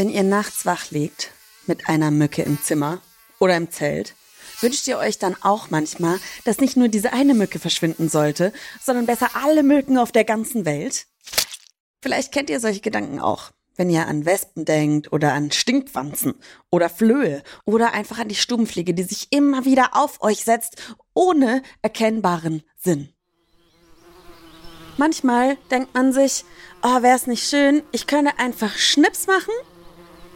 wenn ihr nachts wach liegt mit einer Mücke im Zimmer oder im Zelt, wünscht ihr euch dann auch manchmal, dass nicht nur diese eine Mücke verschwinden sollte, sondern besser alle Mücken auf der ganzen Welt? Vielleicht kennt ihr solche Gedanken auch, wenn ihr an Wespen denkt oder an Stinkwanzen oder Flöhe oder einfach an die Stubenfliege, die sich immer wieder auf euch setzt, ohne erkennbaren Sinn. Manchmal denkt man sich, oh, wäre es nicht schön, ich könnte einfach Schnips machen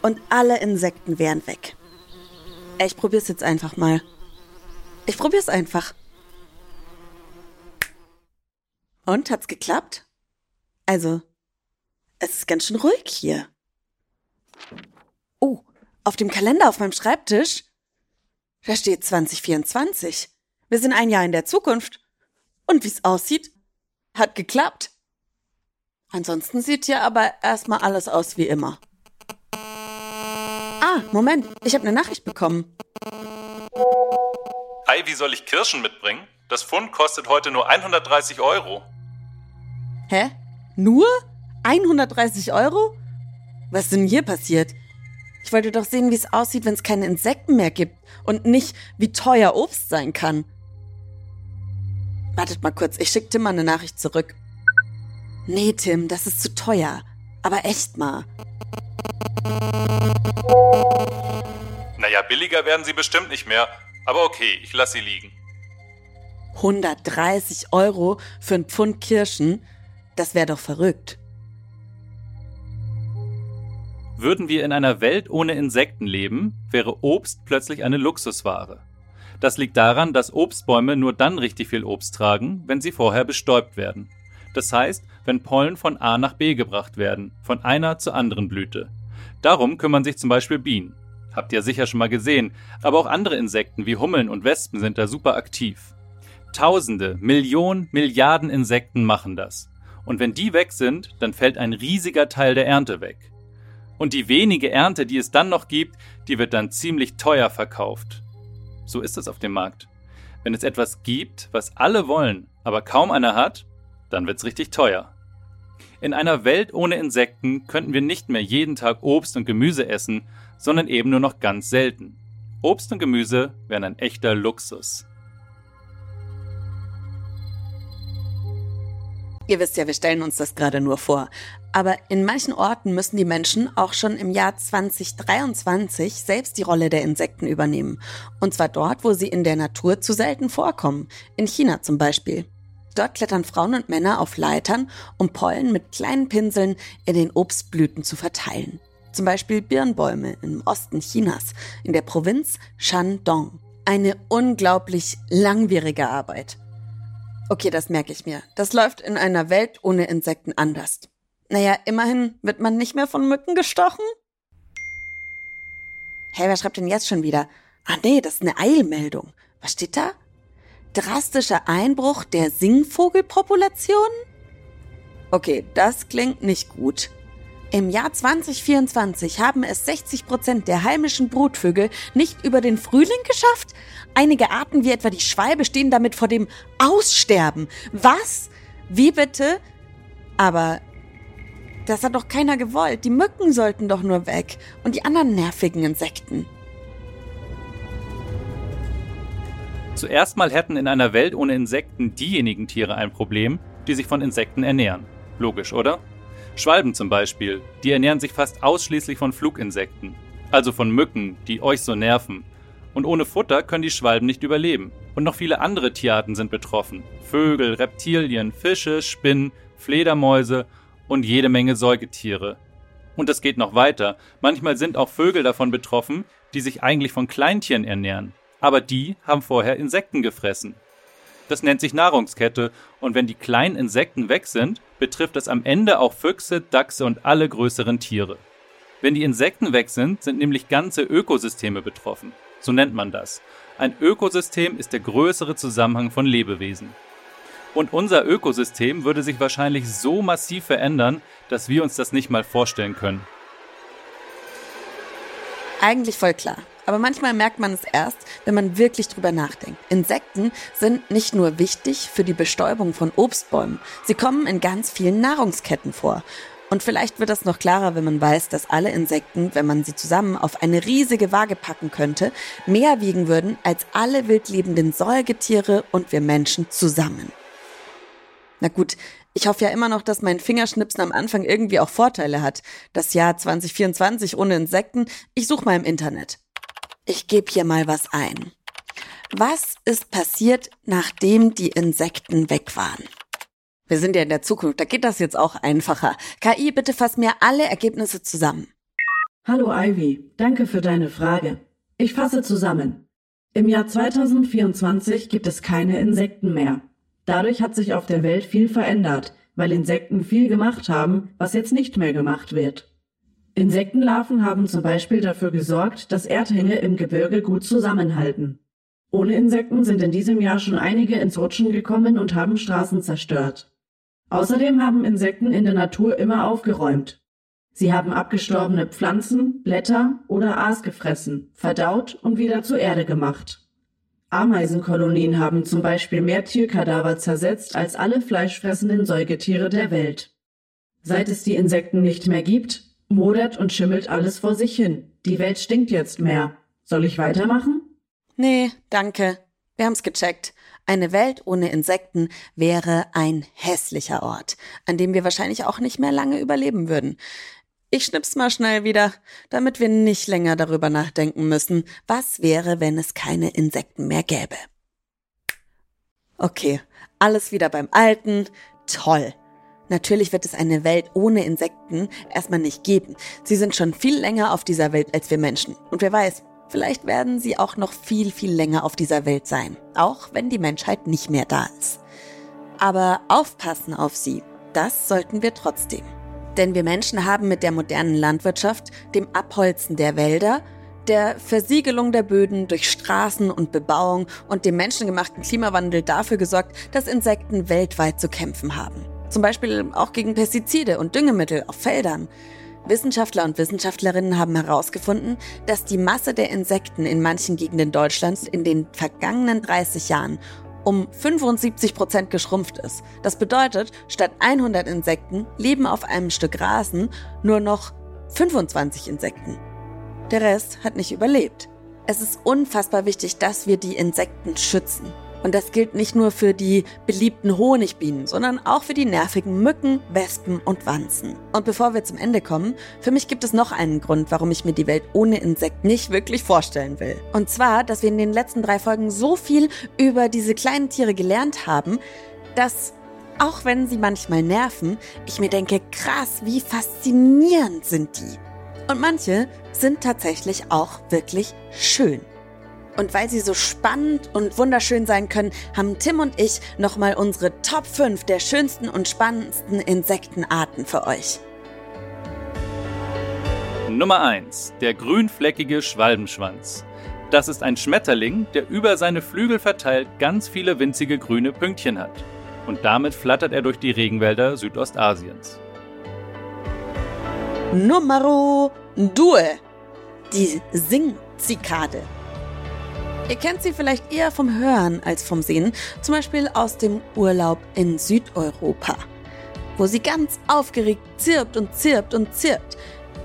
und alle Insekten wären weg. Ich probier's jetzt einfach mal. Ich probier's einfach. Und hat's geklappt? Also, es ist ganz schön ruhig hier. Oh, auf dem Kalender auf meinem Schreibtisch, da steht 2024. Wir sind ein Jahr in der Zukunft. Und wie's aussieht, hat geklappt. Ansonsten sieht hier aber erstmal alles aus wie immer. Ah, Moment, ich habe eine Nachricht bekommen. Ei, wie soll ich Kirschen mitbringen? Das Pfund kostet heute nur 130 Euro. Hä? Nur? 130 Euro? Was ist denn hier passiert? Ich wollte doch sehen, wie es aussieht, wenn es keine Insekten mehr gibt und nicht, wie teuer Obst sein kann. Wartet mal kurz, ich schicke Tim mal eine Nachricht zurück. Nee, Tim, das ist zu teuer. Aber echt mal. Naja, billiger werden sie bestimmt nicht mehr. Aber okay, ich lasse sie liegen. 130 Euro für ein Pfund Kirschen? Das wäre doch verrückt. Würden wir in einer Welt ohne Insekten leben, wäre Obst plötzlich eine Luxusware. Das liegt daran, dass Obstbäume nur dann richtig viel Obst tragen, wenn sie vorher bestäubt werden. Das heißt, wenn Pollen von A nach B gebracht werden, von einer zur anderen Blüte. Darum kümmern sich zum Beispiel Bienen. Habt ihr sicher schon mal gesehen, aber auch andere Insekten wie Hummeln und Wespen sind da super aktiv. Tausende, Millionen, Milliarden Insekten machen das. Und wenn die weg sind, dann fällt ein riesiger Teil der Ernte weg. Und die wenige Ernte, die es dann noch gibt, die wird dann ziemlich teuer verkauft. So ist es auf dem Markt. Wenn es etwas gibt, was alle wollen, aber kaum einer hat, dann wird's richtig teuer. In einer Welt ohne Insekten könnten wir nicht mehr jeden Tag Obst und Gemüse essen, sondern eben nur noch ganz selten. Obst und Gemüse wären ein echter Luxus. Ihr wisst ja, wir stellen uns das gerade nur vor. Aber in manchen Orten müssen die Menschen auch schon im Jahr 2023 selbst die Rolle der Insekten übernehmen. Und zwar dort, wo sie in der Natur zu selten vorkommen. In China zum Beispiel. Dort klettern Frauen und Männer auf Leitern, um Pollen mit kleinen Pinseln in den Obstblüten zu verteilen. Zum Beispiel Birnbäume im Osten Chinas, in der Provinz Shandong. Eine unglaublich langwierige Arbeit. Okay, das merke ich mir. Das läuft in einer Welt ohne Insekten anders. Naja, immerhin wird man nicht mehr von Mücken gestochen. Hey, wer schreibt denn jetzt schon wieder? Ah nee, das ist eine Eilmeldung. Was steht da? Drastischer Einbruch der Singvogelpopulation? Okay, das klingt nicht gut. Im Jahr 2024 haben es 60 Prozent der heimischen Brutvögel nicht über den Frühling geschafft. Einige Arten wie etwa die Schwalbe stehen damit vor dem Aussterben. Was? Wie bitte? Aber das hat doch keiner gewollt. Die Mücken sollten doch nur weg und die anderen nervigen Insekten. Zuerst mal hätten in einer Welt ohne Insekten diejenigen Tiere ein Problem, die sich von Insekten ernähren. Logisch, oder? Schwalben zum Beispiel, die ernähren sich fast ausschließlich von Fluginsekten, also von Mücken, die euch so nerven. Und ohne Futter können die Schwalben nicht überleben. Und noch viele andere Tierarten sind betroffen. Vögel, Reptilien, Fische, Spinnen, Fledermäuse und jede Menge Säugetiere. Und es geht noch weiter. Manchmal sind auch Vögel davon betroffen, die sich eigentlich von Kleintieren ernähren. Aber die haben vorher Insekten gefressen. Das nennt sich Nahrungskette und wenn die kleinen Insekten weg sind, betrifft das am Ende auch Füchse, Dachse und alle größeren Tiere. Wenn die Insekten weg sind, sind nämlich ganze Ökosysteme betroffen. So nennt man das. Ein Ökosystem ist der größere Zusammenhang von Lebewesen. Und unser Ökosystem würde sich wahrscheinlich so massiv verändern, dass wir uns das nicht mal vorstellen können. Eigentlich voll klar. Aber manchmal merkt man es erst, wenn man wirklich drüber nachdenkt. Insekten sind nicht nur wichtig für die Bestäubung von Obstbäumen, sie kommen in ganz vielen Nahrungsketten vor. Und vielleicht wird das noch klarer, wenn man weiß, dass alle Insekten, wenn man sie zusammen auf eine riesige Waage packen könnte, mehr wiegen würden als alle wildlebenden Säugetiere und wir Menschen zusammen. Na gut, ich hoffe ja immer noch, dass mein Fingerschnipsen am Anfang irgendwie auch Vorteile hat. Das Jahr 2024 ohne Insekten, ich suche mal im Internet. Ich gebe hier mal was ein. Was ist passiert, nachdem die Insekten weg waren? Wir sind ja in der Zukunft, da geht das jetzt auch einfacher. KI, bitte fass mir alle Ergebnisse zusammen. Hallo Ivy, danke für deine Frage. Ich fasse zusammen. Im Jahr 2024 gibt es keine Insekten mehr. Dadurch hat sich auf der Welt viel verändert, weil Insekten viel gemacht haben, was jetzt nicht mehr gemacht wird. Insektenlarven haben zum Beispiel dafür gesorgt, dass Erdhänge im Gebirge gut zusammenhalten. Ohne Insekten sind in diesem Jahr schon einige ins Rutschen gekommen und haben Straßen zerstört. Außerdem haben Insekten in der Natur immer aufgeräumt. Sie haben abgestorbene Pflanzen, Blätter oder Aas gefressen, verdaut und wieder zur Erde gemacht. Ameisenkolonien haben zum Beispiel mehr Tierkadaver zersetzt als alle fleischfressenden Säugetiere der Welt. Seit es die Insekten nicht mehr gibt, modert und schimmelt alles vor sich hin. Die Welt stinkt jetzt mehr. Soll ich weitermachen? Nee, danke. Wir haben's gecheckt. Eine Welt ohne Insekten wäre ein hässlicher Ort, an dem wir wahrscheinlich auch nicht mehr lange überleben würden. Ich schnips mal schnell wieder, damit wir nicht länger darüber nachdenken müssen, was wäre, wenn es keine Insekten mehr gäbe. Okay, alles wieder beim Alten. Toll. Natürlich wird es eine Welt ohne Insekten erstmal nicht geben. Sie sind schon viel länger auf dieser Welt als wir Menschen. Und wer weiß, vielleicht werden sie auch noch viel, viel länger auf dieser Welt sein. Auch wenn die Menschheit nicht mehr da ist. Aber aufpassen auf sie, das sollten wir trotzdem. Denn wir Menschen haben mit der modernen Landwirtschaft, dem Abholzen der Wälder, der Versiegelung der Böden durch Straßen und Bebauung und dem menschengemachten Klimawandel dafür gesorgt, dass Insekten weltweit zu kämpfen haben. Zum Beispiel auch gegen Pestizide und Düngemittel auf Feldern. Wissenschaftler und Wissenschaftlerinnen haben herausgefunden, dass die Masse der Insekten in manchen Gegenden Deutschlands in den vergangenen 30 Jahren um 75 Prozent geschrumpft ist. Das bedeutet, statt 100 Insekten leben auf einem Stück Rasen nur noch 25 Insekten. Der Rest hat nicht überlebt. Es ist unfassbar wichtig, dass wir die Insekten schützen. Und das gilt nicht nur für die beliebten Honigbienen, sondern auch für die nervigen Mücken, Wespen und Wanzen. Und bevor wir zum Ende kommen, für mich gibt es noch einen Grund, warum ich mir die Welt ohne Insekten nicht wirklich vorstellen will. Und zwar, dass wir in den letzten drei Folgen so viel über diese kleinen Tiere gelernt haben, dass auch wenn sie manchmal nerven, ich mir denke, krass, wie faszinierend sind die. Und manche sind tatsächlich auch wirklich schön. Und weil sie so spannend und wunderschön sein können, haben Tim und ich nochmal unsere Top 5 der schönsten und spannendsten Insektenarten für euch. Nummer 1. Der grünfleckige Schwalbenschwanz. Das ist ein Schmetterling, der über seine Flügel verteilt ganz viele winzige grüne Pünktchen hat. Und damit flattert er durch die Regenwälder Südostasiens. Numero 2. Die Singzikade. Ihr kennt sie vielleicht eher vom Hören als vom Sehen, zum Beispiel aus dem Urlaub in Südeuropa, wo sie ganz aufgeregt zirpt und zirpt und zirpt.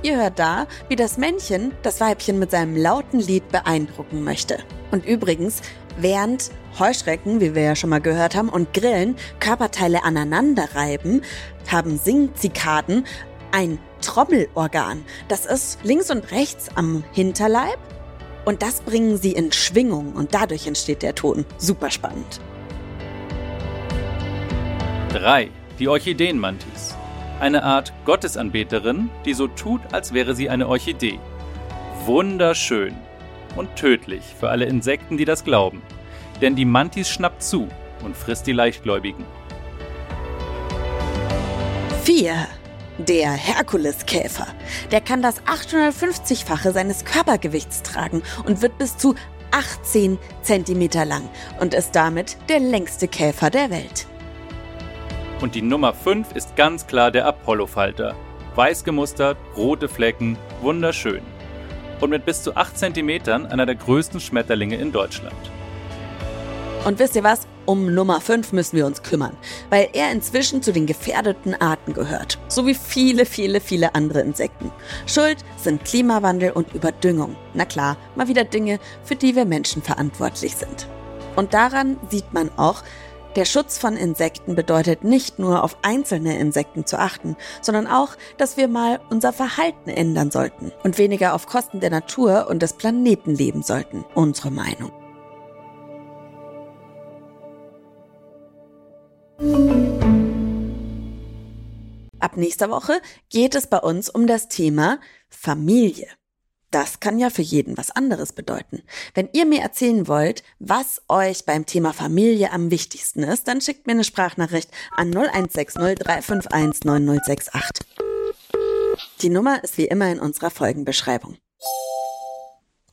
Ihr hört da, wie das Männchen das Weibchen mit seinem lauten Lied beeindrucken möchte. Und übrigens, während Heuschrecken, wie wir ja schon mal gehört haben, und Grillen Körperteile aneinander reiben, haben Singzikaden ein Trommelorgan. Das ist links und rechts am Hinterleib und das bringen sie in Schwingung und dadurch entsteht der Ton. Super spannend. 3. Die Orchideenmantis. Eine Art Gottesanbeterin, die so tut, als wäre sie eine Orchidee. Wunderschön und tödlich für alle Insekten, die das glauben. Denn die Mantis schnappt zu. und frisst die Leichtgläubigen. 4. Der Herkuleskäfer. Der kann das 850-fache seines Körpergewichts tragen und wird bis zu 18 Zentimeter lang und ist damit der längste Käfer der Welt. Und die Nummer 5 ist ganz klar der Apollo-Falter. Weiß gemustert, rote Flecken, wunderschön. Und mit bis zu 8 Zentimetern einer der größten Schmetterlinge in Deutschland. Und wisst ihr was? Um Nummer 5 müssen wir uns kümmern, weil er inzwischen zu den gefährdeten Arten gehört, so wie viele, viele, viele andere Insekten. Schuld sind Klimawandel und Überdüngung. Na klar, mal wieder Dinge, für die wir Menschen verantwortlich sind. Und daran sieht man auch, der Schutz von Insekten bedeutet nicht nur auf einzelne Insekten zu achten, sondern auch, dass wir mal unser Verhalten ändern sollten und weniger auf Kosten der Natur und des Planeten leben sollten. Unsere Meinung. Ab nächster Woche geht es bei uns um das Thema Familie. Das kann ja für jeden was anderes bedeuten. Wenn ihr mir erzählen wollt, was euch beim Thema Familie am wichtigsten ist, dann schickt mir eine Sprachnachricht an 0160 351 9068. Die Nummer ist wie immer in unserer Folgenbeschreibung.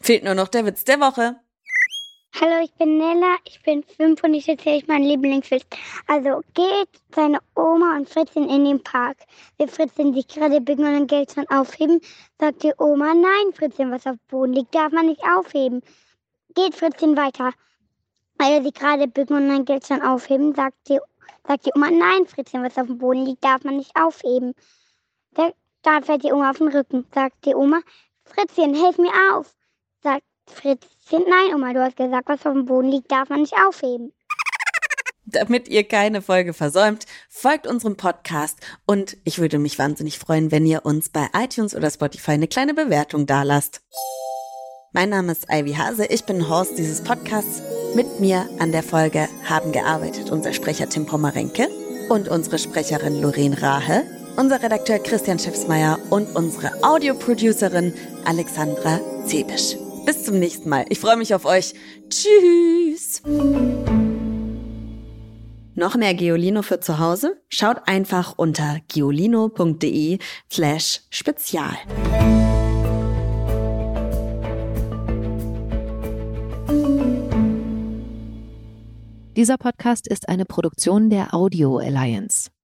Fehlt nur noch der Witz der Woche. Hallo, ich bin Nella, ich bin fünf und ich erzähle euch meinen Lieblingswitz. Also geht seine Oma und Fritzchen in den Park. Wir Fritzchen sich gerade bücken und ein Geldschein aufheben, sagt die Oma, nein Fritzchen, was auf dem Boden liegt, darf man nicht aufheben. Geht Fritzchen weiter. Weil er sich gerade bücken und ein Geldschein aufheben, sagt die, sagt die Oma, nein Fritzchen, was auf dem Boden liegt, darf man nicht aufheben. Da, da fällt die Oma auf den Rücken, sagt die Oma, Fritzchen, hilf mir auf. Fritzchen, nein, Oma, du hast gesagt, was auf dem Boden liegt, darf man nicht aufheben. Damit ihr keine Folge versäumt, folgt unserem Podcast und ich würde mich wahnsinnig freuen, wenn ihr uns bei iTunes oder Spotify eine kleine Bewertung dalasst. Mein Name ist Ivy Hase, ich bin Host dieses Podcasts. Mit mir an der Folge haben gearbeitet unser Sprecher Tim Pommerenke und unsere Sprecherin Lorraine Rahe, unser Redakteur Christian Schiffsmeier und unsere Audioproducerin Alexandra Zebisch. Bis zum nächsten Mal. Ich freue mich auf euch. Tschüss. Noch mehr Geolino für zu Hause? Schaut einfach unter geolino.de slash spezial. Dieser Podcast ist eine Produktion der Audio Alliance.